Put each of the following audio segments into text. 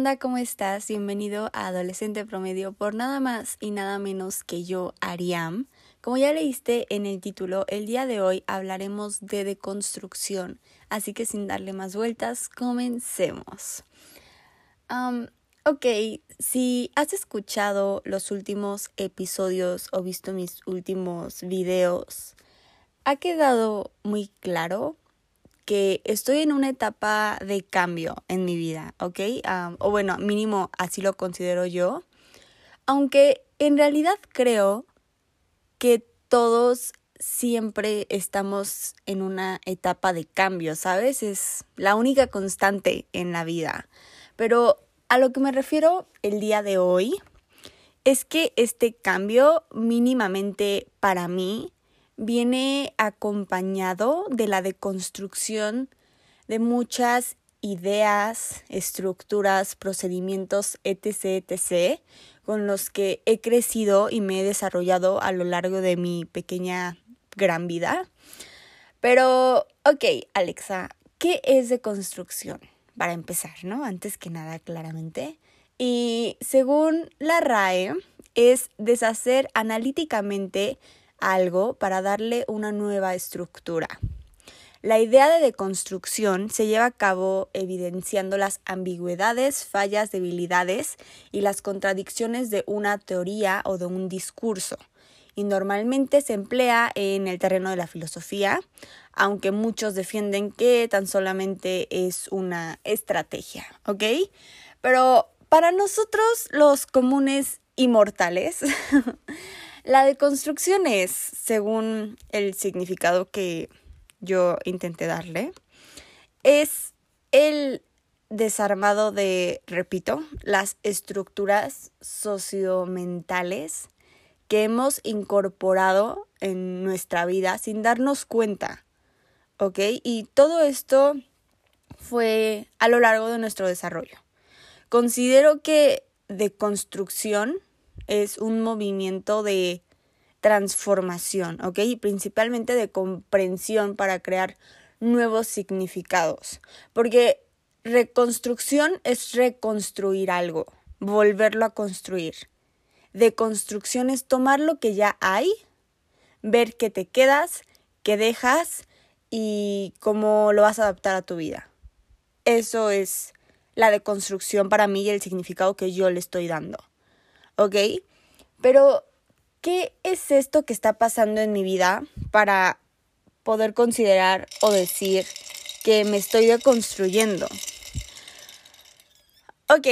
onda? ¿Cómo estás? Bienvenido a Adolescente Promedio por nada más y nada menos que yo, Ariam. Como ya leíste en el título, el día de hoy hablaremos de deconstrucción, así que sin darle más vueltas, comencemos. ok, si has escuchado los últimos episodios o visto mis últimos videos, ha quedado muy claro que estoy en una etapa de cambio en mi vida, ¿ok? o bueno, mínimo así lo considero yo. Aunque en realidad creo que todos siempre estamos en una etapa de cambio, ¿sabes? Es la única constante en la vida. Pero a lo que me refiero el día de hoy es que este cambio mínimamente para mí viene acompañado de la deconstrucción de muchas ideas, estructuras, procedimientos, etc., etc., con los que he crecido y me he desarrollado a lo largo de mi pequeña gran vida. Pero, ok, Alexa, ¿qué es deconstrucción? Para empezar, ¿no? Antes que nada, claramente. Y según la RAE, es deshacer analíticamente algo para darle una nueva estructura. La idea de deconstrucción se lleva a cabo evidenciando las ambigüedades, fallas, debilidades y las contradicciones de una teoría o de un discurso. Y normalmente se emplea en el terreno de la filosofía, aunque muchos defienden que tan solamente es una estrategia, ¿ok? Pero para nosotros los comunes inmortales, la deconstrucción es, según el significado que yo intenté darle, es el desarmado de, repito, las estructuras sociomentales que hemos incorporado en nuestra vida sin darnos cuenta, ¿ok? Y todo esto fue a lo largo de nuestro desarrollo. Considero que deconstrucción es un movimiento de transformación, ¿ok? Y principalmente de comprensión para crear nuevos significados. Porque reconstrucción es reconstruir algo, volverlo a construir. Deconstrucción es tomar lo que ya hay, ver qué te quedas, qué dejas y cómo lo vas a adaptar a tu vida. Eso es la deconstrucción para mí y el significado que yo le estoy dando. ¿Ok? Pero ¿qué es esto que está pasando en mi vida para poder considerar o decir que me estoy deconstruyendo? Ok,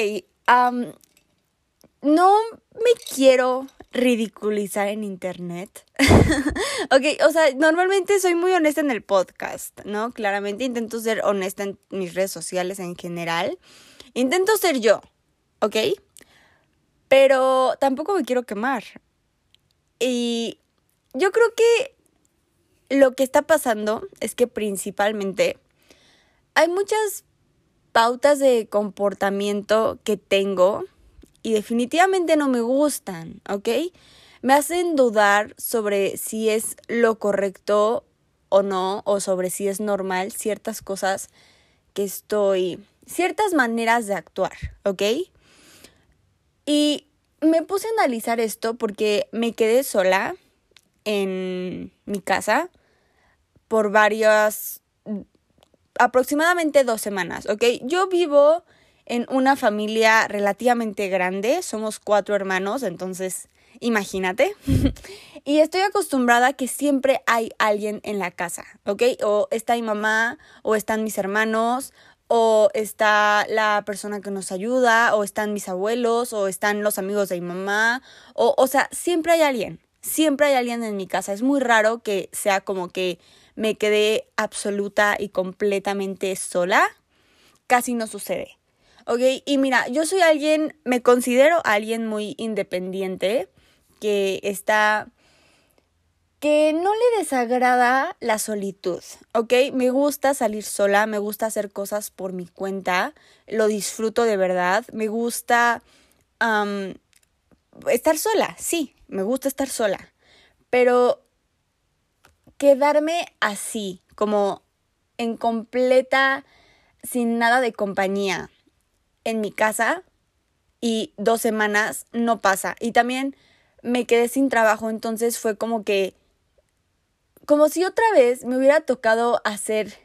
no me quiero ridiculizar en internet. ok, o sea, normalmente soy muy honesta en el podcast, ¿no? Claramente intento ser honesta en mis redes sociales en general. Intento ser yo, ¿ok? Pero tampoco me quiero quemar. Y yo creo que lo que está pasando es que principalmente hay muchas pautas de comportamiento que tengo y definitivamente no me gustan, ¿ok? Me hacen dudar sobre si es lo correcto o no, o sobre si es normal ciertas cosas que estoy, ciertas maneras de actuar, ¿ok? Y me puse a analizar esto porque me quedé sola en mi casa por varias, aproximadamente dos semanas, ¿ok? Yo vivo en una familia relativamente grande, somos cuatro hermanos, entonces imagínate. y estoy acostumbrada a que siempre hay alguien en la casa, ¿ok? O está mi mamá, o están mis hermanos, o está la persona que nos ayuda, o están mis abuelos, o están los amigos de mi mamá, o, o sea, siempre hay alguien, siempre hay alguien en mi casa. Es muy raro que sea como que me quedé absoluta y completamente sola. Casi no sucede. ¿Ok? Y mira, yo soy alguien, me considero alguien muy independiente, que está que no le desagrada la solitud, ¿ok? Me gusta salir sola, me gusta hacer cosas por mi cuenta, lo disfruto de verdad, me gusta estar sola, sí, me gusta estar sola, pero quedarme así, como en completa, sin nada de compañía, en mi casa y dos semanas no pasa. Y también me quedé sin trabajo, entonces fue como que, como si otra vez me hubiera tocado hacer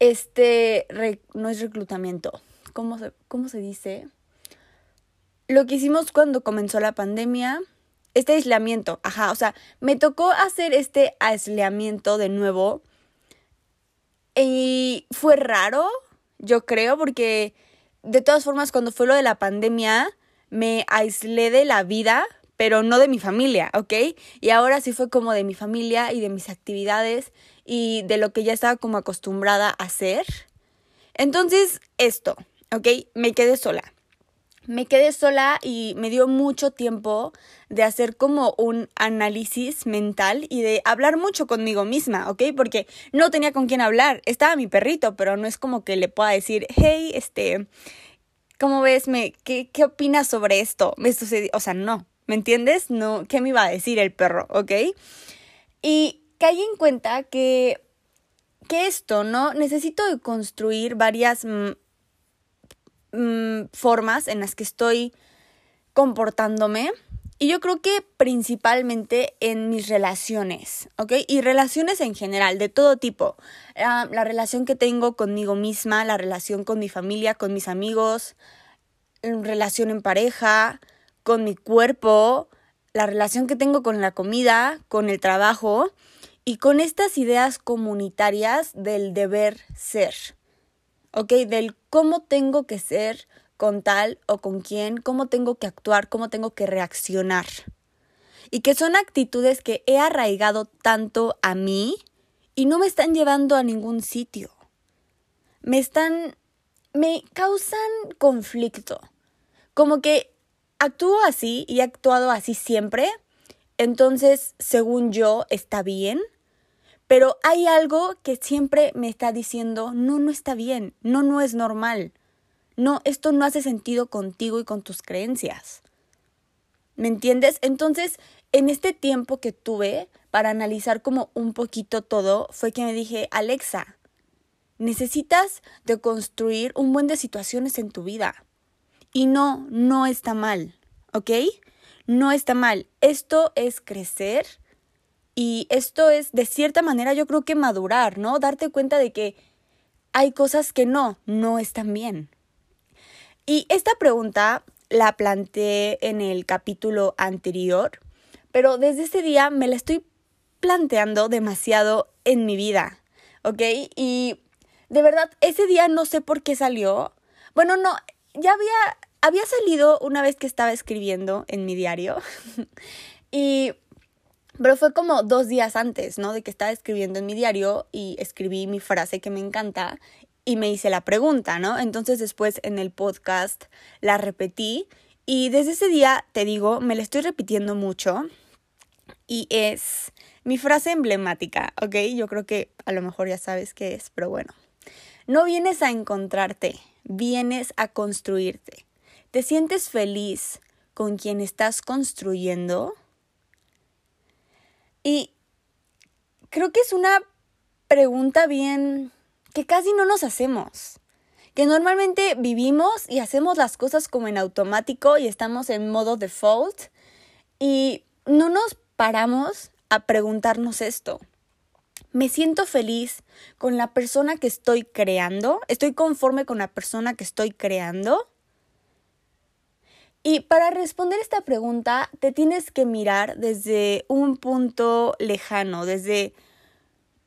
este, no es reclutamiento, ¿cómo se, ¿cómo se dice? Lo que hicimos cuando comenzó la pandemia, este aislamiento, ajá, o sea, me tocó hacer este aislamiento de nuevo y fue raro, yo creo, porque de todas formas cuando fue lo de la pandemia me aislé de la vida, pero no de mi familia, ¿ok? Y ahora sí fue como de mi familia y de mis actividades y de lo que ya estaba como acostumbrada a hacer. Entonces, esto, ¿ok? Me quedé sola. Me quedé sola y me dio mucho tiempo de hacer como un análisis mental y de hablar mucho conmigo misma, ¿ok? Porque no tenía con quién hablar. Estaba mi perrito, pero no es como que le pueda decir, hey, este, ¿cómo ves? Me, ¿qué, ¿Qué opinas sobre esto? Me sucedió, o sea, no, ¿me entiendes? No, ¿qué me iba a decir el perro, ok? Y caí en cuenta que, que esto, ¿no? Necesito construir varias mm, mm, formas en las que estoy comportándome. Y yo creo que principalmente en mis relaciones, ¿ok? Y relaciones en general, de todo tipo. Ah, la relación que tengo conmigo misma, la relación con mi familia, con mis amigos, relación en pareja, con mi cuerpo, la relación que tengo con la comida, con el trabajo y con estas ideas comunitarias del deber ser, ¿ok? Del cómo tengo que ser con tal o con quién, cómo tengo que actuar, cómo tengo que reaccionar. Y que son actitudes que he arraigado tanto a mí y no me están llevando a ningún sitio. Me están... me causan conflicto. Como que actúo así y he actuado así siempre, entonces, según yo, está bien pero hay algo que siempre me está diciendo, no, no está bien, no, no es normal. No, esto no hace sentido contigo y con tus creencias. ¿Me entiendes? Entonces, en este tiempo que tuve para analizar como un poquito todo, fue que me dije, Alexa, necesitas de construir un buen de situaciones en tu vida. Y no, no está mal, ¿ok? No está mal. Esto es crecer y esto es, de cierta manera, yo creo que madurar, ¿no? Darte cuenta de que hay cosas que no, no están bien. Y esta pregunta la planteé en el capítulo anterior, pero desde ese día me la estoy planteando demasiado en mi vida, ¿ok? Y de verdad, ese día no sé por qué salió. Bueno, no, ya había, había salido una vez que estaba escribiendo en mi diario. y pero fue como dos días antes, ¿no? De que estaba escribiendo en mi diario y escribí mi frase que me encanta y me hice la pregunta, ¿no? Entonces después en el podcast la repetí y desde ese día, te digo, me la estoy repitiendo mucho y es mi frase emblemática, ¿ok? Yo creo que a lo mejor ya sabes qué es, pero bueno. No vienes a encontrarte, vienes a construirte. ¿Te sientes feliz con quien estás construyendo? Y creo que es una pregunta bien que casi no nos hacemos. Que normalmente vivimos y hacemos las cosas como en automático y estamos en modo default y no nos paramos a preguntarnos esto. ¿Me siento feliz con la persona que estoy creando? ¿Estoy conforme con la persona que estoy creando? Y para responder esta pregunta te tienes que mirar desde un punto lejano, desde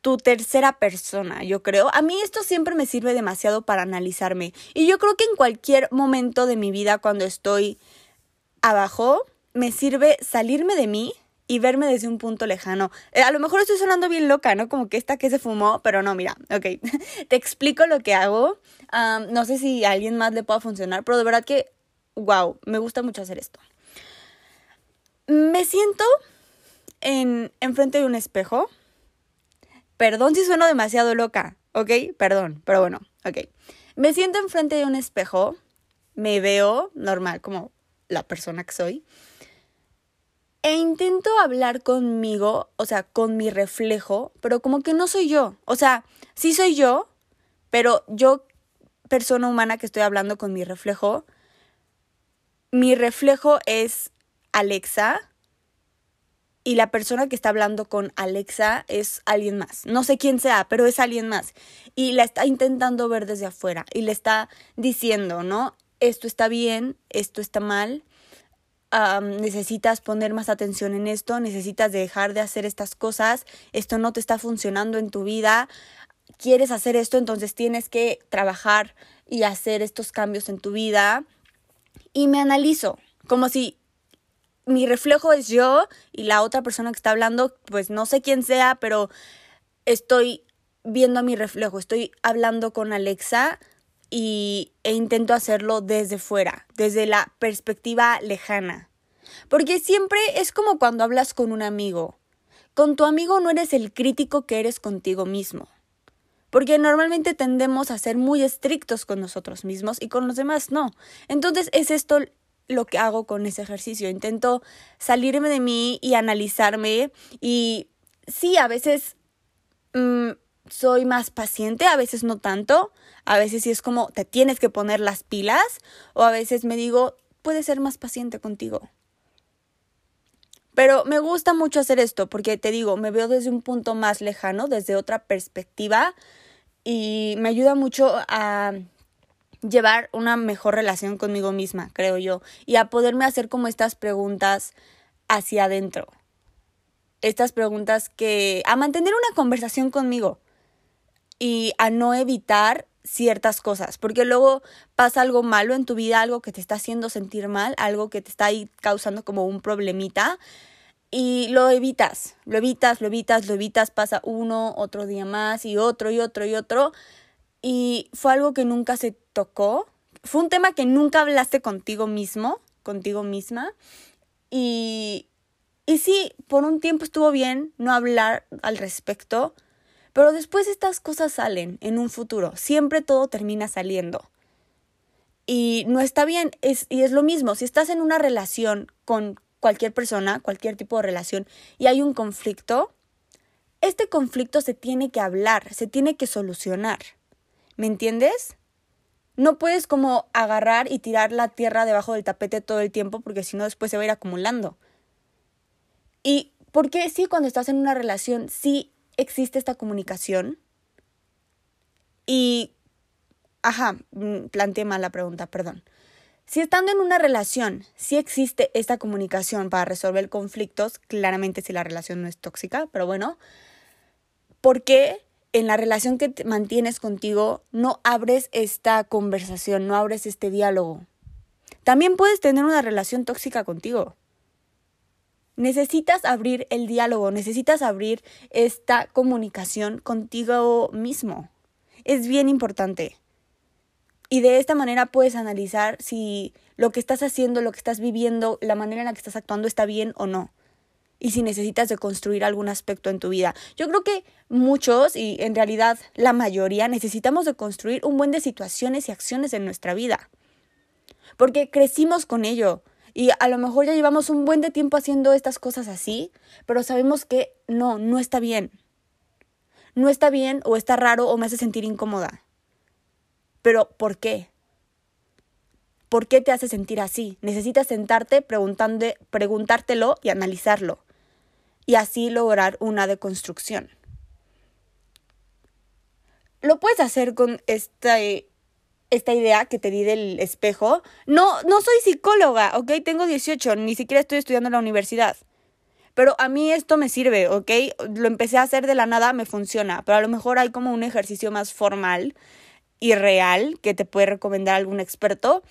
tu tercera persona, yo creo. A mí esto siempre me sirve demasiado para analizarme. Y yo creo que en cualquier momento de mi vida cuando estoy abajo, me sirve salirme de mí y verme desde un punto lejano. Eh, a lo mejor estoy sonando bien loca, ¿no? Como que esta que se fumó, pero no, mira, ok. Te explico lo que hago. no sé si a alguien más le pueda funcionar, pero de verdad que wow, me gusta mucho hacer esto. Me siento en enfrente de un espejo. Perdón si sueno demasiado loca, ¿ok? Perdón, pero bueno, ok. Me siento enfrente de un espejo, me veo normal como la persona que soy, e intento hablar conmigo, o sea, con mi reflejo, pero como que no soy yo. O sea, sí soy yo, pero yo persona humana que estoy hablando con mi reflejo, mi reflejo es Alexa y la persona que está hablando con Alexa es alguien más. No sé quién sea, pero es alguien más. Y la está intentando ver desde afuera y le está diciendo, ¿no? Esto está bien, esto está mal. necesitas poner más atención en esto, necesitas dejar de hacer estas cosas, esto no te está funcionando en tu vida, quieres hacer esto, entonces tienes que trabajar y hacer estos cambios en tu vida. Y me analizo, como si mi reflejo es yo y la otra persona que está hablando, pues no sé quién sea, pero estoy viendo mi reflejo, estoy hablando con Alexa y, e intento hacerlo desde fuera, desde la perspectiva lejana. Porque siempre es como cuando hablas con un amigo. Con tu amigo no eres el crítico que eres contigo mismo. Porque normalmente tendemos a ser muy estrictos con nosotros mismos y con los demás no. Entonces es esto lo que hago con ese ejercicio. Intento salirme de mí y analizarme y sí, a veces mm, soy más paciente, a veces no tanto, a veces sí es como te tienes que poner las pilas o a veces me digo, puedes ser más paciente contigo. Pero me gusta mucho hacer esto porque te digo, me veo desde un punto más lejano, desde otra perspectiva y me ayuda mucho a llevar una mejor relación conmigo misma, creo yo, y a poderme hacer como estas preguntas hacia adentro. Estas preguntas que... a mantener una conversación conmigo y a no evitar ciertas cosas, porque luego pasa algo malo en tu vida, algo que te está haciendo sentir mal, algo que te está ahí causando como un problemita y lo evitas, lo evitas, lo evitas, lo evitas, pasa uno, otro día más y otro y otro y otro y fue algo que nunca se tocó, fue un tema que nunca hablaste contigo mismo, contigo misma y y sí, por un tiempo estuvo bien no hablar al respecto, pero después estas cosas salen en un futuro, siempre todo termina saliendo. Y no está bien, es, y es lo mismo, si estás en una relación con cualquier persona, cualquier tipo de relación, y hay un conflicto, este conflicto se tiene que hablar, se tiene que solucionar. ¿Me entiendes? No puedes como agarrar y tirar la tierra debajo del tapete todo el tiempo porque si no después se va a ir acumulando. ¿Y por qué sí cuando estás en una relación sí existe esta comunicación. Y, ajá, mm, planteé mal la pregunta, perdón. Si estando en una relación sí existe esta comunicación para resolver conflictos, claramente si la relación no es tóxica, pero bueno, ¿por qué en la relación que mantienes contigo no abres esta conversación, no abres este diálogo? También puedes tener una relación tóxica contigo necesitas abrir el diálogo, necesitas abrir esta comunicación contigo mismo. Es bien importante. Y de esta manera puedes analizar si lo que estás haciendo, lo que estás viviendo, la manera en la que estás actuando está bien o no. Y si necesitas de construir algún aspecto en tu vida. Yo creo que muchos, y en realidad la mayoría, necesitamos de construir un buen de situaciones y acciones en nuestra vida. Porque crecimos con ello. Y a lo mejor ya llevamos un buen de tiempo haciendo estas cosas así, pero sabemos que no, no está bien. No está bien o está raro o me hace sentir incómoda. Pero ¿por qué? ¿Por qué te hace sentir así? Necesitas sentarte preguntártelo y analizarlo. Y así lograr una deconstrucción. Lo puedes hacer con este esta idea que te di del espejo. No, no soy psicóloga, ¿ok? Tengo 18, ni siquiera estoy estudiando en la universidad. Pero a mí esto me sirve, ¿ok? Lo empecé a hacer de la nada, me funciona. Pero a lo mejor hay como un ejercicio más formal y real que te puede recomendar algún experto.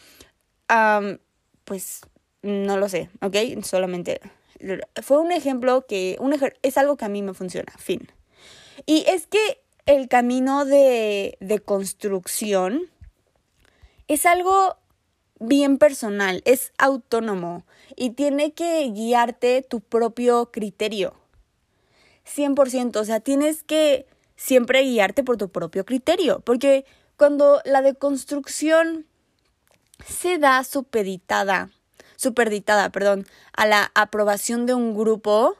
pues no lo sé, ¿ok? Solamente fue un ejemplo que un es algo que a mí me funciona, fin. Y es que el camino de, de construcción es algo bien personal, es autónomo y tiene que guiarte tu propio criterio. 100%, o sea, tienes que siempre guiarte por tu propio criterio, porque cuando la deconstrucción se da supeditada, superditada, perdón, a la aprobación de un grupo,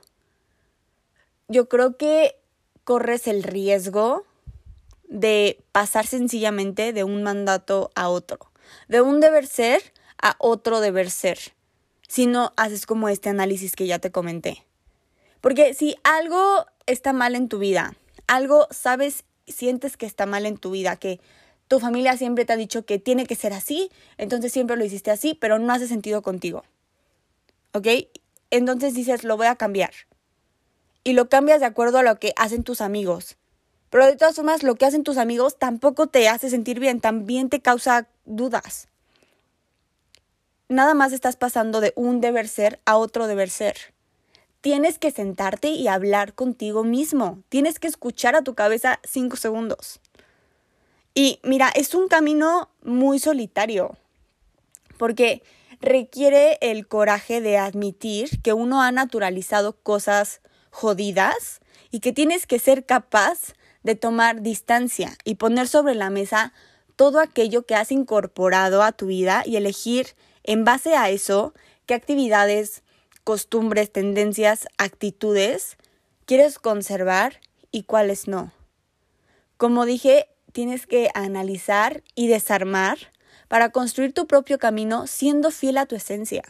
yo creo que corres el riesgo de pasar sencillamente de un mandato a otro, de un deber ser a otro deber ser, si no haces como este análisis que ya te comenté. Porque si algo está mal en tu vida, algo sabes, sientes que está mal en tu vida, que tu familia siempre te ha dicho que tiene que ser así, entonces siempre lo hiciste así, pero no hace sentido contigo. ¿Ok? Entonces dices, lo voy a cambiar. Y lo cambias de acuerdo a lo que hacen tus amigos. Pero de todas formas, lo que hacen tus amigos tampoco te hace sentir bien, también te causa dudas. Nada más estás pasando de un deber ser a otro deber ser. Tienes que sentarte y hablar contigo mismo. Tienes que escuchar a tu cabeza cinco segundos. Y mira, es un camino muy solitario, porque requiere el coraje de admitir que uno ha naturalizado cosas jodidas y que tienes que ser capaz de tomar distancia y poner sobre la mesa todo aquello que has incorporado a tu vida y elegir en base a eso qué actividades, costumbres, tendencias, actitudes quieres conservar y cuáles no. Como dije, tienes que analizar y desarmar para construir tu propio camino siendo fiel a tu esencia,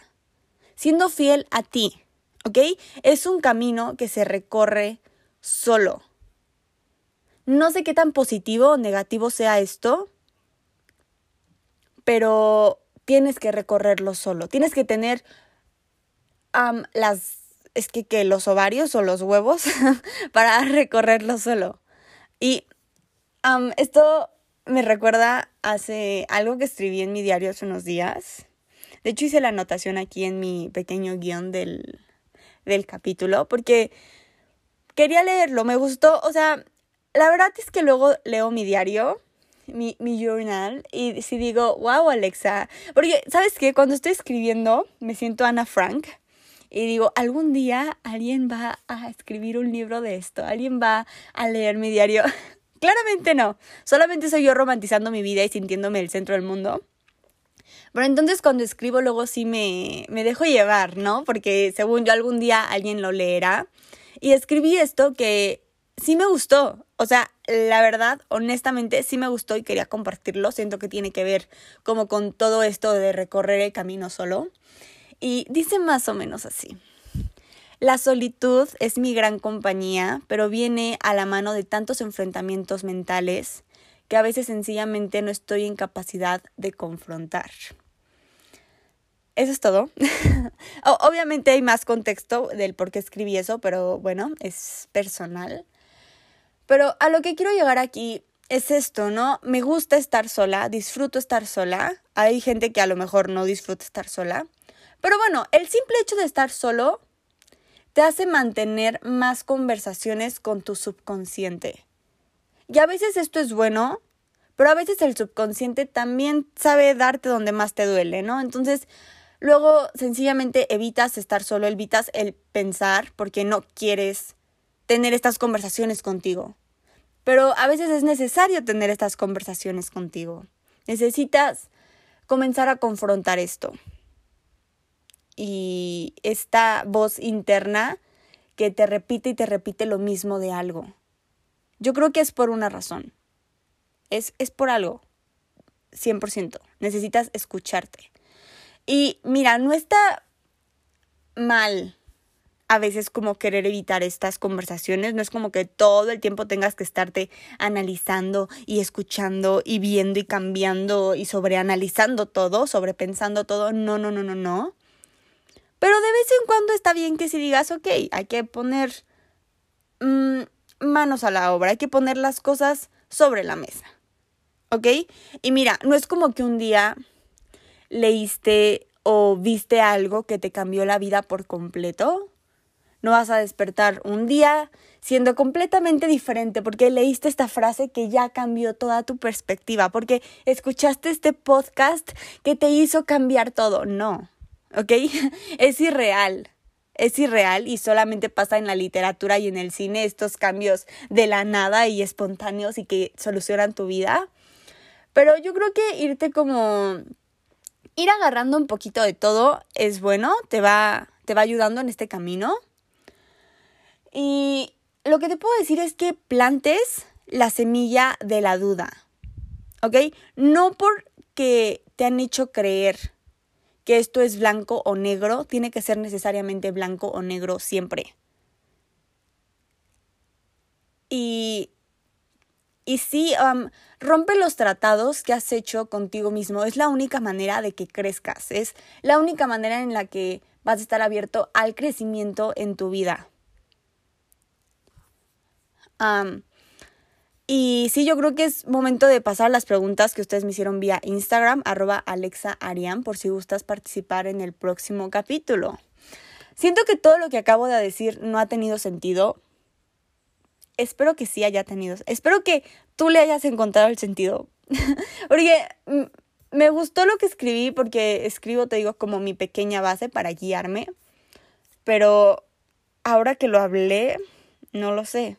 siendo fiel a ti, ¿ok? Es un camino que se recorre solo. No sé qué tan positivo o negativo sea esto, pero tienes que recorrerlo solo. Tienes que tener las, es que, que los ovarios o los huevos para recorrerlo solo. Y esto me recuerda hace algo que escribí en mi diario hace unos días. De hecho, hice la anotación aquí en mi pequeño guion del, del capítulo porque quería leerlo, me gustó, o sea, la verdad es que luego leo mi diario, mi, mi journal, y si digo, wow, Alexa, porque, ¿sabes qué? Cuando estoy escribiendo, me siento Ana Frank. Y digo, algún día alguien va a escribir un libro de esto, alguien va a leer mi diario. Claramente no. Solamente soy yo romantizando mi vida y sintiéndome el centro del mundo. Pero entonces cuando escribo luego sí me, me dejo llevar, ¿no? Porque según yo algún día alguien lo leerá. Y escribí esto que sí me gustó. O sea, la verdad, honestamente, sí me gustó y quería compartirlo. Siento que tiene que ver como con todo esto de recorrer el camino solo. Y dice más o menos así. La solitud es mi gran compañía, pero viene a la mano de tantos enfrentamientos mentales que a veces sencillamente no estoy en capacidad de confrontar. Eso es todo. Obviamente hay más contexto del por qué escribí eso, pero bueno, es personal. Pero a lo que quiero llegar aquí es esto, ¿no? Me gusta estar sola, disfruto estar sola. Hay gente que a lo mejor no disfruta estar sola. Pero bueno, el simple hecho de estar solo te hace mantener más conversaciones con tu subconsciente. Y a veces esto es bueno, pero a veces el subconsciente también sabe darte donde más te duele, ¿no? Entonces, luego sencillamente evitas estar solo, evitas el pensar porque no quieres tener estas conversaciones contigo. Pero a veces es necesario tener estas conversaciones contigo. Necesitas comenzar a confrontar esto y esta voz interna que te repite y te repite lo mismo de algo. Yo creo que es por una razón. Es, es por algo. 100%. Necesitas escucharte. Y mira, no está mal a veces como querer evitar estas conversaciones. No es como que todo el tiempo tengas que estarte analizando y escuchando y viendo y cambiando y sobreanalizando todo, sobrepensando todo. No, no, no, no, no. Pero de vez en cuando está bien que si digas, ok, hay que poner mm, manos a la obra, hay que poner las cosas sobre la mesa. ¿Ok? Y mira, no es como que un día leíste o viste algo que te cambió la vida por completo. No vas a despertar un día siendo completamente diferente porque leíste esta frase que ya cambió toda tu perspectiva, porque escuchaste este podcast que te hizo cambiar todo. No. ¿ok? Es irreal. Es irreal y solamente pasa en la literatura y en el cine estos cambios de la nada y espontáneos y que solucionan tu vida. Pero yo creo que irte como ir agarrando un poquito de todo es bueno, te va te va ayudando en este camino. Y lo que te puedo decir es que plantes la semilla de la duda. ¿Ok? No porque te han hecho creer que esto es blanco o negro, tiene que ser necesariamente blanco o negro siempre. Y, y sí, rompe los tratados que has hecho contigo mismo. Es la única manera de que crezcas. Es la única manera en la que vas a estar abierto al crecimiento en tu vida. Y sí, yo creo que es momento de pasar las preguntas que ustedes me hicieron vía Instagram, arroba Alexa por si gustas participar en el próximo capítulo. Siento que todo lo que acabo de decir no ha tenido sentido. Espero que sí haya tenido. Espero que tú le hayas encontrado el sentido. porque me gustó lo que escribí porque escribo, te digo, como mi pequeña base para guiarme. Pero ahora que lo hablé, no lo sé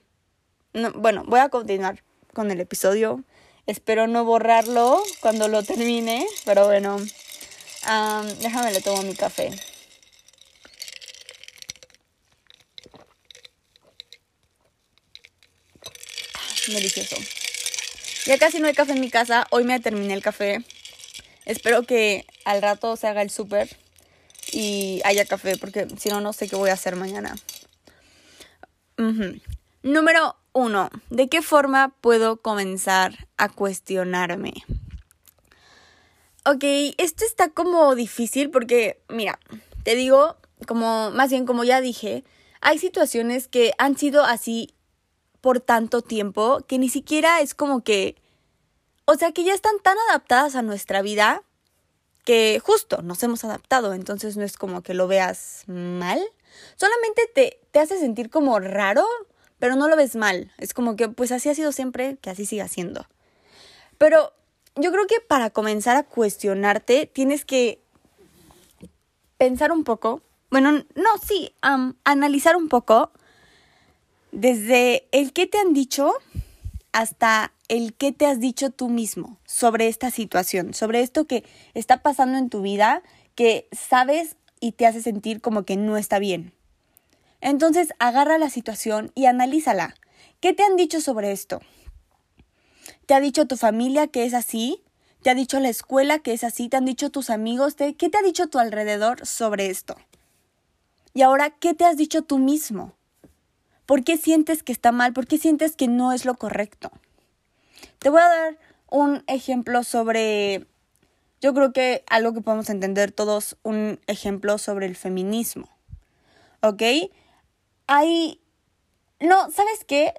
bueno, voy a continuar con el episodio. Espero no borrarlo cuando lo termine, pero bueno, déjame le tomo mi café. Delicioso. Ya casi no hay café en mi casa. Hoy me terminé el café. Espero que al rato se haga el súper y haya café, porque si no, no sé qué voy a hacer mañana. Número uno, ¿de qué forma puedo comenzar a cuestionarme? Ok, esto está como difícil porque, mira, te digo, como, más bien como ya dije, hay situaciones que han sido así por tanto tiempo que ni siquiera es como que, o sea, que ya están tan adaptadas a nuestra vida que justo nos hemos adaptado, entonces no es como que lo veas mal, solamente te, te hace sentir como raro pero no lo ves mal. Es como que pues así ha sido siempre, que así siga siendo. Pero yo creo que para comenzar a cuestionarte tienes que pensar un poco, bueno, no, sí, analizar un poco desde el qué te han dicho hasta el qué te has dicho tú mismo sobre esta situación, sobre esto que está pasando en tu vida, que sabes y te hace sentir como que no está bien. Entonces agarra la situación y analízala. ¿Qué te han dicho sobre esto? ¿Te ha dicho tu familia que es así? ¿Te ha dicho la escuela que es así? ¿Te han dicho tus amigos? ¿Qué te ha dicho tu alrededor sobre esto? Y ahora, ¿qué te has dicho tú mismo? ¿Por qué sientes que está mal? ¿Por qué sientes que no es lo correcto? Te voy a dar un ejemplo sobre, yo creo que algo que podemos entender todos, un ejemplo sobre el feminismo. ¿Ok? Hay... No, ¿sabes qué?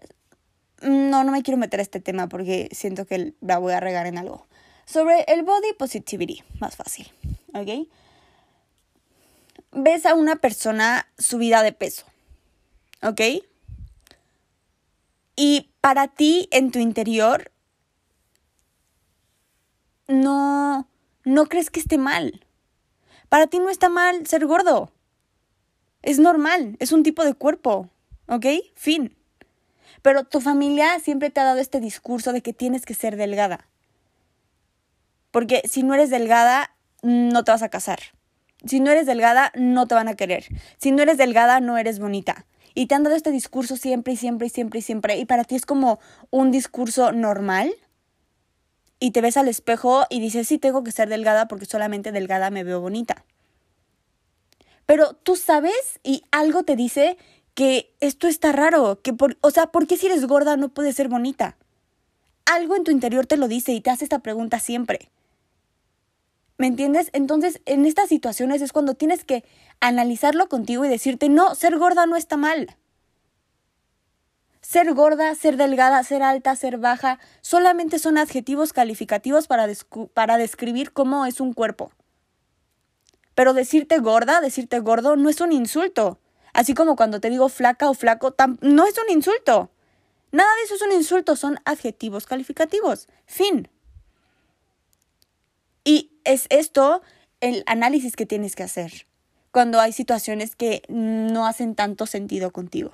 No, no me quiero meter a este tema porque siento que la voy a regar en algo. Sobre el body positivity, más fácil, ¿ok? Ves a una persona subida de peso, ¿ok? Y para ti, en tu interior, no, no crees que esté mal. Para ti no está mal ser gordo. Es normal, es un tipo de cuerpo, ¿ok? Fin. Pero tu familia siempre te ha dado este discurso de que tienes que ser delgada. Porque si no eres delgada, no te vas a casar. Si no eres delgada, no te van a querer. Si no eres delgada, no eres bonita. Y te han dado este discurso siempre y siempre y siempre y siempre. Y para ti es como un discurso normal. Y te ves al espejo y dices, sí, tengo que ser delgada porque solamente delgada me veo bonita. Pero tú sabes y algo te dice que esto está raro, que por, o sea, ¿por qué si eres gorda no puedes ser bonita? Algo en tu interior te lo dice y te hace esta pregunta siempre. ¿Me entiendes? Entonces, en estas situaciones es cuando tienes que analizarlo contigo y decirte, no, ser gorda no está mal. Ser gorda, ser delgada, ser alta, ser baja, solamente son adjetivos calificativos para, para describir cómo es un cuerpo. Pero decirte gorda, decirte gordo, no es un insulto. Así como cuando te digo flaca o flaco, no es un insulto. Nada de eso es un insulto, son adjetivos calificativos. Fin. Y es esto el análisis que tienes que hacer cuando hay situaciones que no hacen tanto sentido contigo.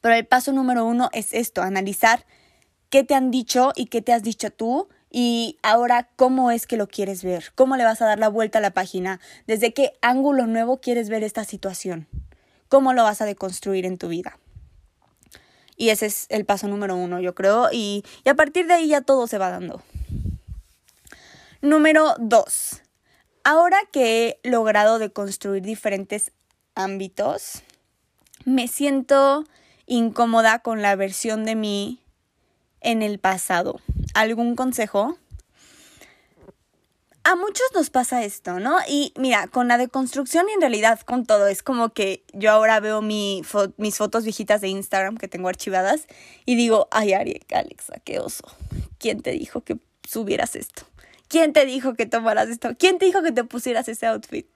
Pero el paso número uno es esto, analizar qué te han dicho y qué te has dicho tú y ahora, ¿cómo es que lo quieres ver? ¿Cómo le vas a dar la vuelta a la página? ¿Desde qué ángulo nuevo quieres ver esta situación? ¿Cómo lo vas a deconstruir en tu vida? Y ese es el paso número uno, yo creo. Y, a partir de ahí ya todo se va dando. Número dos. Ahora que he logrado deconstruir diferentes ámbitos, me siento incómoda con la versión de mí en el pasado. ¿Algún consejo? A muchos nos pasa esto, ¿no? Y mira, con la deconstrucción y en realidad con todo, es como que yo ahora veo mi mis fotos viejitas de Instagram que tengo archivadas y digo, ay, Ari, Alexa, qué oso. ¿Quién te dijo que subieras esto? ¿Quién te dijo que tomaras esto? ¿Quién te dijo que te pusieras ese outfit?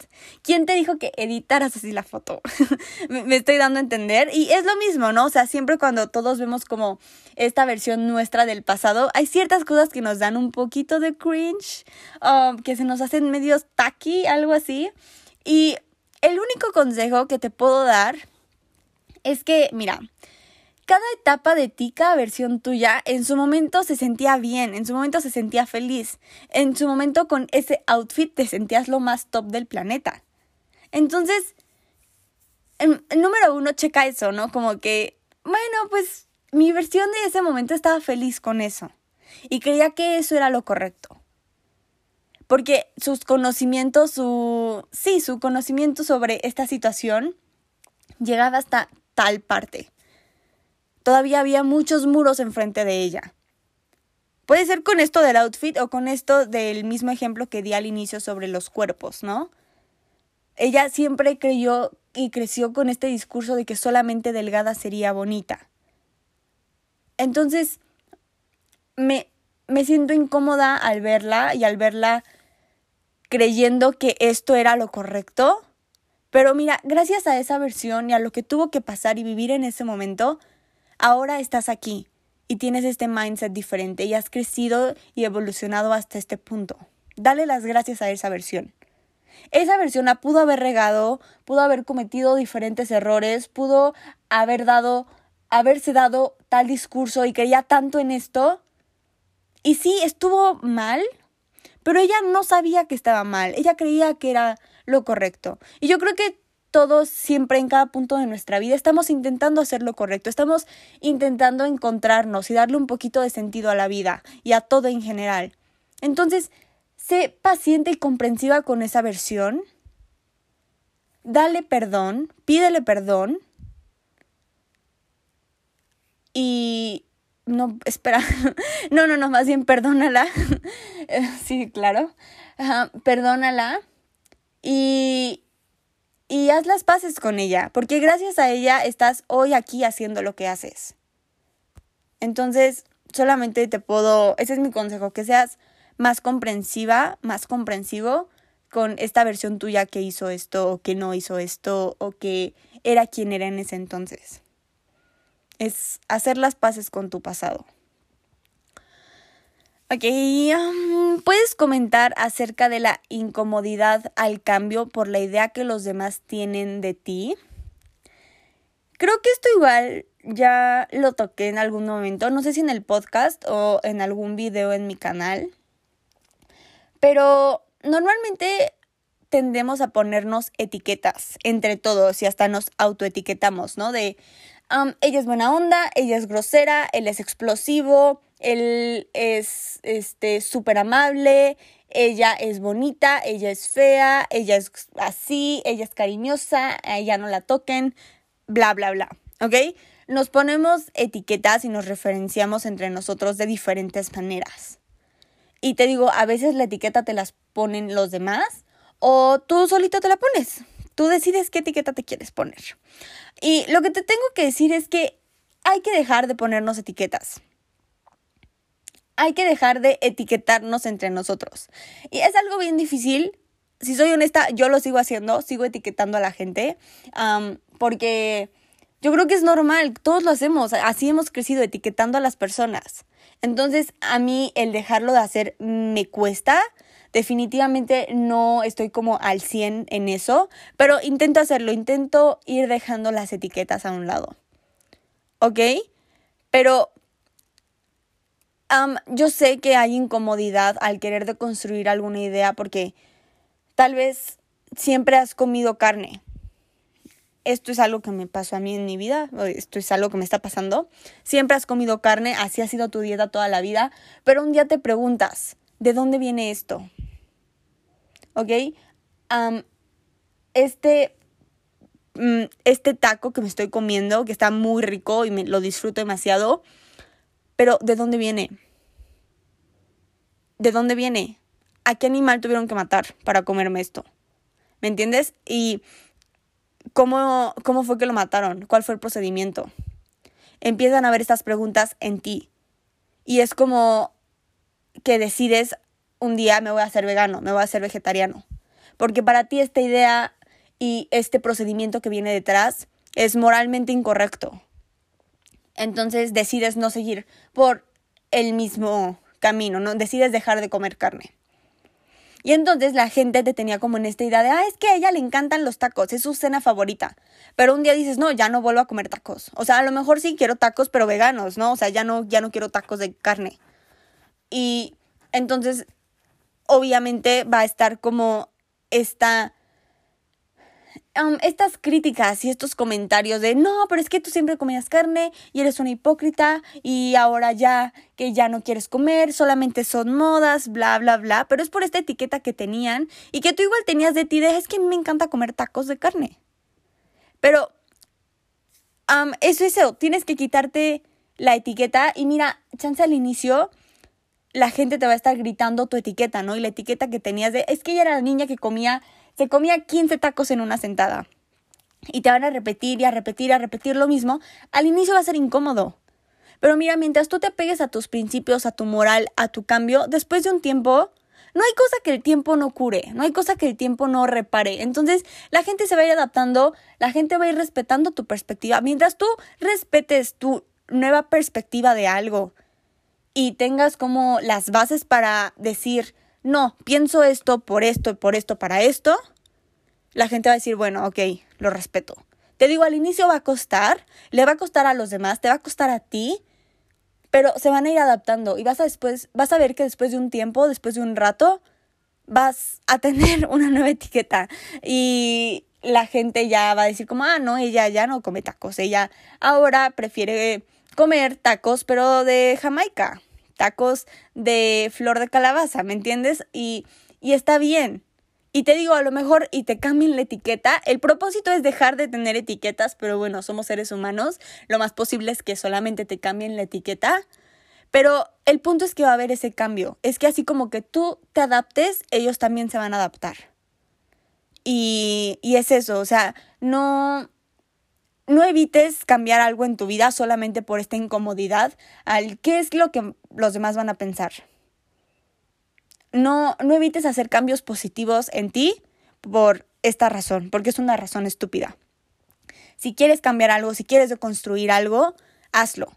¿Quién te dijo que editaras así la foto? me estoy dando a entender. Y es lo mismo, ¿no? O sea, siempre cuando todos vemos como esta versión nuestra del pasado, hay ciertas cosas que nos dan un poquito de cringe, um, que se nos hacen medio tacky, algo así. Y el único consejo que te puedo dar es que, mira, cada etapa de ti, cada versión tuya, en su momento se sentía bien, en su momento se sentía feliz, en su momento con ese outfit te sentías lo más top del planeta. Entonces, en, número uno, checa eso, ¿no? Como que, bueno, pues mi versión de ese momento estaba feliz con eso y creía que eso era lo correcto. Porque sus conocimientos, su... Sí, su conocimiento sobre esta situación llegaba hasta tal parte. Todavía había muchos muros enfrente de ella. Puede ser con esto del outfit o con esto del mismo ejemplo que di al inicio sobre los cuerpos, ¿no? Ella siempre creyó y creció con este discurso de que solamente delgada sería bonita. Entonces, me, me siento incómoda al verla y al verla creyendo que esto era lo correcto. Pero mira, gracias a esa versión y a lo que tuvo que pasar y vivir en ese momento, Ahora estás aquí y tienes este mindset diferente y has crecido y evolucionado hasta este punto. Dale las gracias a esa versión. Esa versión la pudo haber regado, pudo haber cometido diferentes errores, pudo haber dado, haberse dado tal discurso y creía tanto en esto. Y sí, estuvo mal, pero ella no sabía que estaba mal, ella creía que era lo correcto. Y yo creo que todos siempre en cada punto de nuestra vida estamos intentando hacer lo correcto, estamos intentando encontrarnos y darle un poquito de sentido a la vida y a todo en general. Entonces, sé paciente y comprensiva con esa versión. Dale perdón, pídele perdón. Y no, espera, no, no, no, más bien perdónala. sí, claro. perdónala. Y, y haz las paces con ella, porque gracias a ella estás hoy aquí haciendo lo que haces. Entonces, solamente te puedo, ese es mi consejo, que seas más comprensiva, más comprensivo con esta versión tuya que hizo esto o que no hizo esto o que era quien era en ese entonces. Es hacer las paces con tu pasado. Ok, ¿puedes comentar acerca de la incomodidad al cambio por la idea que los demás tienen de ti? Creo que esto igual ya lo toqué en algún momento, no sé si en el podcast o en algún video en mi canal, pero normalmente tendemos a ponernos etiquetas entre todos y hasta nos autoetiquetamos, ¿no? De ella es buena onda, ella es grosera, él es explosivo, él es este súper amable, ella es bonita, ella es fea, ella es así, ella es cariñosa, a ella no la toquen, bla, bla, bla, ¿ok? Nos ponemos etiquetas y nos referenciamos entre nosotros de diferentes maneras. Y te digo, a veces la etiqueta te las ponen los demás o tú solito te la pones. Tú decides qué etiqueta te quieres poner. Y lo que te tengo que decir es que hay que dejar de ponernos etiquetas hay que dejar de etiquetarnos entre nosotros. Y es algo bien difícil. Si soy honesta, yo lo sigo haciendo, sigo etiquetando a la gente, porque yo creo que es normal, todos lo hacemos, así hemos crecido etiquetando a las personas. Entonces, a mí el dejarlo de hacer me cuesta. Definitivamente no estoy como al 100 en eso, pero intento hacerlo, intento ir dejando las etiquetas a un lado. ¿Ok? Pero yo sé que hay incomodidad al querer deconstruir alguna idea porque tal vez siempre has comido carne esto es algo que me pasó a mí en mi vida, esto es algo que me está pasando. Siempre has comido carne, así ha sido tu dieta toda la vida, pero un día te preguntas, ¿de dónde viene esto? ¿Ok? este, mm, este taco que me estoy comiendo, que está muy rico y me lo disfruto demasiado, pero ¿de dónde viene? ¿De dónde viene? ¿A qué animal tuvieron que matar para comerme esto? ¿Me entiendes? Y ¿cómo, cómo fue que lo mataron? ¿Cuál fue el procedimiento? Empiezan a ver estas preguntas en ti. Y es como que decides un día me voy a hacer vegano, me voy a hacer vegetariano. Porque para ti esta idea y este procedimiento que viene detrás es moralmente incorrecto. Entonces decides no seguir por el mismo camino, ¿no? Decides dejar de comer carne. Y entonces la gente te tenía como en esta idea de, ah, es que a ella le encantan los tacos, es su cena favorita. Pero un día dices, no, ya no vuelvo a comer tacos. O sea, a lo mejor sí quiero tacos, pero veganos, ¿no? O sea, ya no, ya no quiero tacos de carne. Y entonces, obviamente va a estar como esta estas críticas y estos comentarios de no, pero es que tú siempre comías carne y eres una hipócrita y ahora ya que ya no quieres comer, solamente son modas, bla, bla, bla, pero es por esta etiqueta que tenían y que tú igual tenías de ti de es que me encanta comer tacos de carne. Pero eso es eso, tienes que quitarte la etiqueta y mira, chance al inicio la gente te va a estar gritando tu etiqueta, ¿no? Y la etiqueta que tenías de es que ella era la niña que comía se comía 15 tacos en una sentada. Y te van a repetir y a repetir y a repetir lo mismo. Al inicio va a ser incómodo. Pero mira, mientras tú te pegues a tus principios, a tu moral, a tu cambio, después de un tiempo, no hay cosa que el tiempo no cure, no hay cosa que el tiempo no repare. Entonces, la gente se va a ir adaptando, la gente va a ir respetando tu perspectiva. Mientras tú respetes tu nueva perspectiva de algo y tengas como las bases para decir, no, pienso esto por esto, por esto, para esto, la gente va a decir, bueno, ok, lo respeto. Te digo, al inicio va a costar, le va a costar a los demás, te va a costar a ti, pero se van a ir adaptando y vas a después, vas a ver que después de un tiempo, después de un rato, vas a tener una nueva etiqueta y la gente ya va a decir como, ah, no, ella ya no come tacos, ella ahora prefiere comer tacos, pero de Jamaica tacos de flor de calabaza, ¿me entiendes? Y, y está bien. Y te digo, a lo mejor y te cambien la etiqueta. El propósito es dejar de tener etiquetas, pero bueno, somos seres humanos. Lo más posible es que solamente te cambien la etiqueta. Pero el punto es que va a haber ese cambio. Es que así como que tú te adaptes, ellos también se van a adaptar. Y, y es eso, o sea, no, no evites cambiar algo en tu vida solamente por esta incomodidad al qué es lo que los demás van a pensar. No, no evites hacer cambios positivos en ti por esta razón, porque es una razón estúpida. Si quieres cambiar algo, si quieres deconstruir algo, hazlo.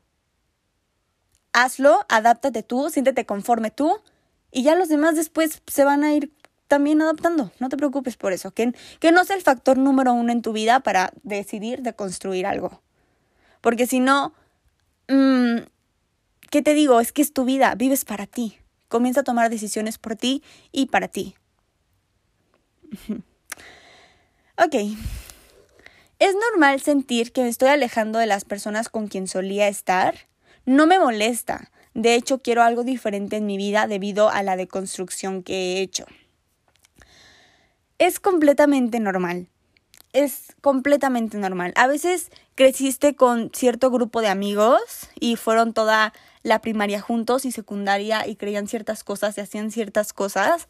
Hazlo, adáptate tú, siéntete conforme tú y ya los demás después se van a ir también adaptando. No te preocupes por eso. Que, que no sea el factor número uno en tu vida para decidir de construir algo. Porque si no, mmm, ¿qué te digo? Es que es tu vida, vives para ti. Comienza a tomar decisiones por ti y para ti. ok. Es normal sentir que me estoy alejando de las personas con quien solía estar. No me molesta. De hecho, quiero algo diferente en mi vida debido a la deconstrucción que he hecho es completamente normal. Es completamente normal. A veces creciste con cierto grupo de amigos y fueron toda la primaria juntos y secundaria y creían ciertas cosas y hacían ciertas cosas.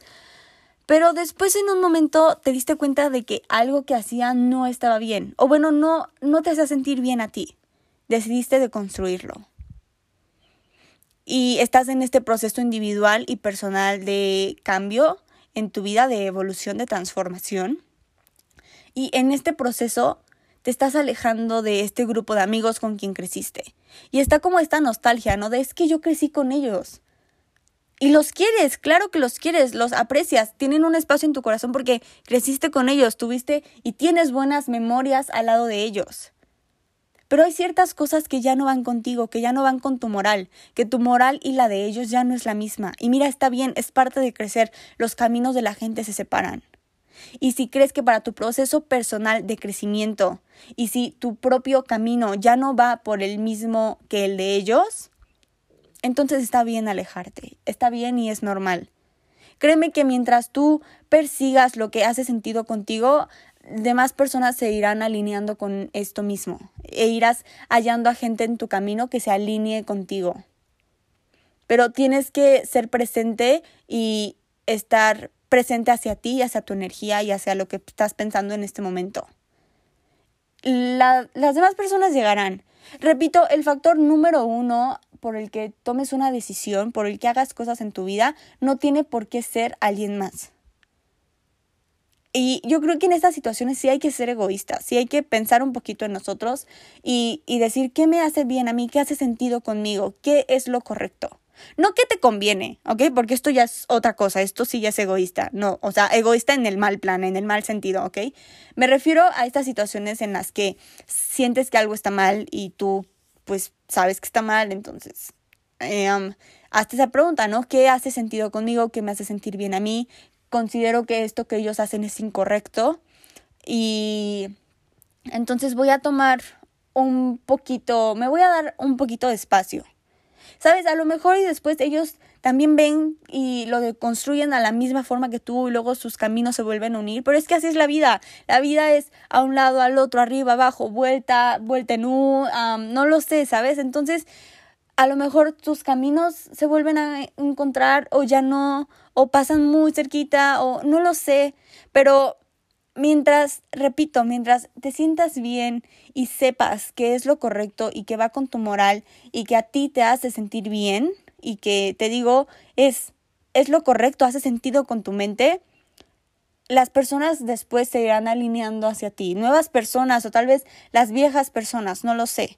Pero después en un momento te diste cuenta de que algo que hacían no estaba bien. O bueno, no, no te hacía sentir bien a ti. Decidiste de construirlo. Y estás en este proceso individual y personal de cambio en tu vida de evolución, de transformación. Y en este proceso te estás alejando de este grupo de amigos con quien creciste. Y está como esta nostalgia, ¿no? De es que yo crecí con ellos. Y los quieres, claro que los quieres, los aprecias, tienen un espacio en tu corazón porque creciste con ellos, tuviste y tienes buenas memorias al lado de ellos. Pero hay ciertas cosas que ya no van contigo, que ya no van con tu moral, que tu moral y la de ellos ya no es la misma. Y mira, está bien, es parte de crecer, los caminos de la gente se separan. y si crees que para tu proceso personal de crecimiento y si tu propio camino ya no va por el mismo que el de ellos, entonces está bien alejarte, está bien y es normal. Créeme que mientras tú persigas lo que hace sentido contigo, demás personas se irán alineando con esto mismo e irás hallando a gente en tu camino que se alinee contigo. Pero tienes que ser presente y estar presente hacia ti, hacia tu energía y hacia lo que estás pensando en este momento. las demás personas llegarán. Repito, el factor número uno por el que tomes una decisión, por el que hagas cosas en tu vida, no tiene por qué ser alguien más. Y yo creo que en estas situaciones sí hay que ser egoístas, sí hay que pensar un poquito en nosotros y, y decir qué me hace bien a mí, qué hace sentido conmigo, qué es lo correcto. No que te conviene, ¿ok? Porque esto ya es otra cosa, esto sí ya es egoísta, no, o sea, egoísta en el mal plan, en el mal sentido, ¿ok? Me refiero a estas situaciones en las que sientes que algo está mal y tú, pues, sabes que está mal, entonces, eh, hazte esa pregunta, ¿no? ¿Qué hace sentido conmigo? ¿Qué me hace sentir bien a mí? Considero que esto que ellos hacen es incorrecto y entonces voy a tomar un poquito, me voy a dar un poquito de espacio Sabes, a lo mejor y después ellos también ven y lo deconstruyen a la misma forma que tú y luego sus caminos se vuelven a unir, pero es que así es la vida. La vida es a un lado, al otro, arriba, abajo, vuelta, vuelta en U, no lo sé, ¿sabes? Entonces, a lo mejor tus caminos se vuelven a encontrar o ya no, o pasan muy cerquita, o no lo sé, pero Mientras, repito, mientras te sientas bien y sepas que es lo correcto y que va con tu moral y que a ti te hace sentir bien y que te digo es es lo correcto, hace sentido con tu mente, las personas después se irán alineando hacia ti, nuevas personas o tal vez las viejas personas, no lo sé.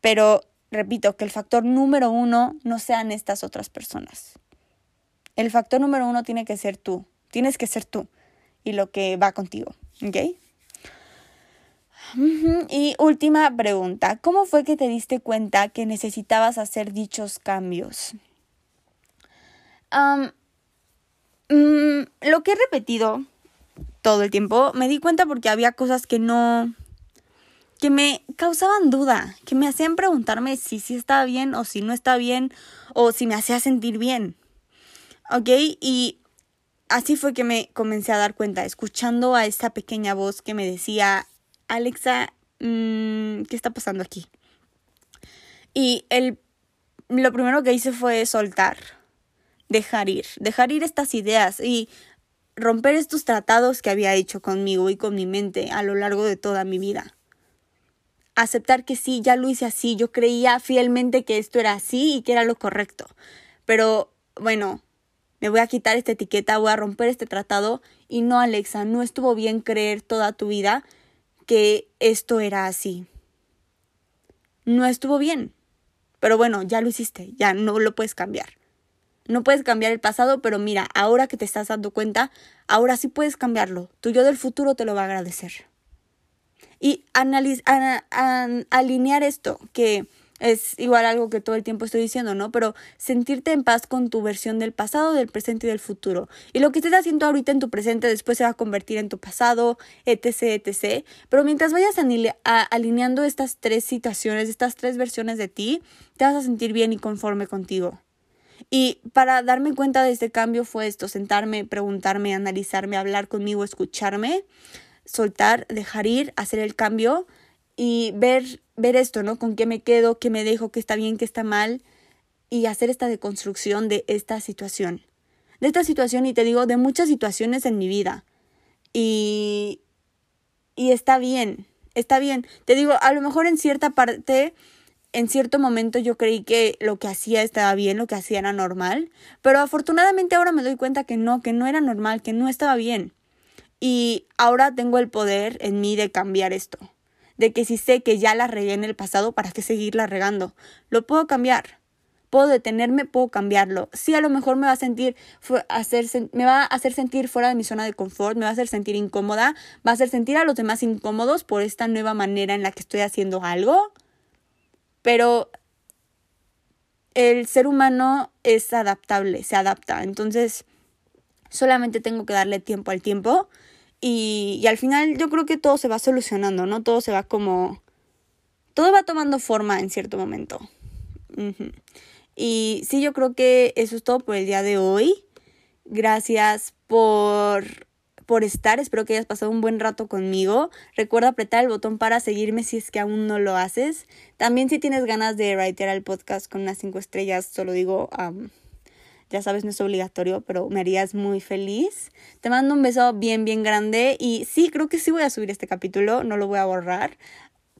Pero repito, que el factor número uno no sean estas otras personas. El factor número uno tiene que ser tú, tienes que ser tú y lo que va contigo. ¿Ok? Y última pregunta, ¿cómo fue que te diste cuenta que necesitabas hacer dichos cambios? Mm, lo que he repetido todo el tiempo, me di cuenta porque había cosas que no, que me causaban duda, que me hacían preguntarme si sí estaba bien o si no estaba bien o si me hacía sentir bien. ¿Ok? Y así fue que me comencé a dar cuenta, escuchando a esa pequeña voz que me decía, Alexa, mm, ¿qué está pasando aquí? Y el, lo primero que hice fue soltar, dejar ir, dejar ir estas ideas y romper estos tratados que había hecho conmigo y con mi mente a lo largo de toda mi vida. Aceptar que sí, ya lo hice así, yo creía fielmente que esto era así y que era lo correcto. Pero bueno, me voy a quitar esta etiqueta, voy a romper este tratado y no, Alexa, no estuvo bien creer toda tu vida que esto era así. No estuvo bien. Pero bueno, ya lo hiciste, ya no lo puedes cambiar. No puedes cambiar el pasado, pero mira, ahora que te estás dando cuenta, ahora sí puedes cambiarlo. Tu yo del futuro te lo va a agradecer. Y alinear esto, que es igual algo que todo el tiempo estoy diciendo, ¿no? Pero sentirte en paz con tu versión del pasado, del presente y del futuro. Y lo que estés haciendo ahorita en tu presente después se va a convertir en tu pasado, etc., etc. Pero mientras vayas alineando estas tres situaciones, estas tres versiones de ti, te vas a sentir bien y conforme contigo. Y para darme cuenta de este cambio fue esto, sentarme, preguntarme, analizarme, hablar conmigo, escucharme, soltar, dejar ir, hacer el cambio y ver, ver esto, ¿no? Con qué me quedo, qué me dejo, qué está bien, qué está mal y hacer esta deconstrucción de esta situación. De esta situación y te digo, de muchas situaciones en mi vida. Y, y está bien, está bien. Te digo, a lo mejor en cierta parte, en cierto momento yo creí que lo que hacía estaba bien, lo que hacía era normal, pero afortunadamente ahora me doy cuenta que no, que no era normal, que no estaba bien. Y ahora tengo el poder en mí de cambiar esto de que si sé que ya la regué en el pasado, ¿para qué seguirla regando? Lo puedo cambiar. Puedo detenerme, puedo cambiarlo. Sí, a lo mejor me va a sentir me va a hacer sentir fuera de mi zona de confort, me va a hacer sentir incómoda, va a hacer sentir a los demás incómodos por esta nueva manera en la que estoy haciendo algo. Pero el ser humano es adaptable, se adapta. Entonces, Solamente tengo que darle tiempo al tiempo. Y, al final yo creo que todo se va solucionando, ¿no? Todo se va como... Todo va tomando forma en cierto momento. Y sí, yo creo que eso es todo por el día de hoy. Gracias por por estar. Espero que hayas pasado un buen rato conmigo. Recuerda apretar el botón para seguirme si es que aún no lo haces. También si tienes ganas de writear el podcast con unas 5 estrellas, solo digo, ya sabes, no es obligatorio, pero me harías muy feliz. Te mando un beso bien, bien grande. Y sí, creo que sí voy a subir este capítulo, no lo voy a borrar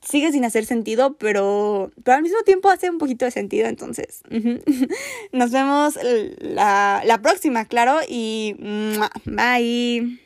sigue sin hacer sentido, pero, pero al mismo tiempo hace un poquito de sentido, entonces. Nos vemos la, la próxima, claro, y bye.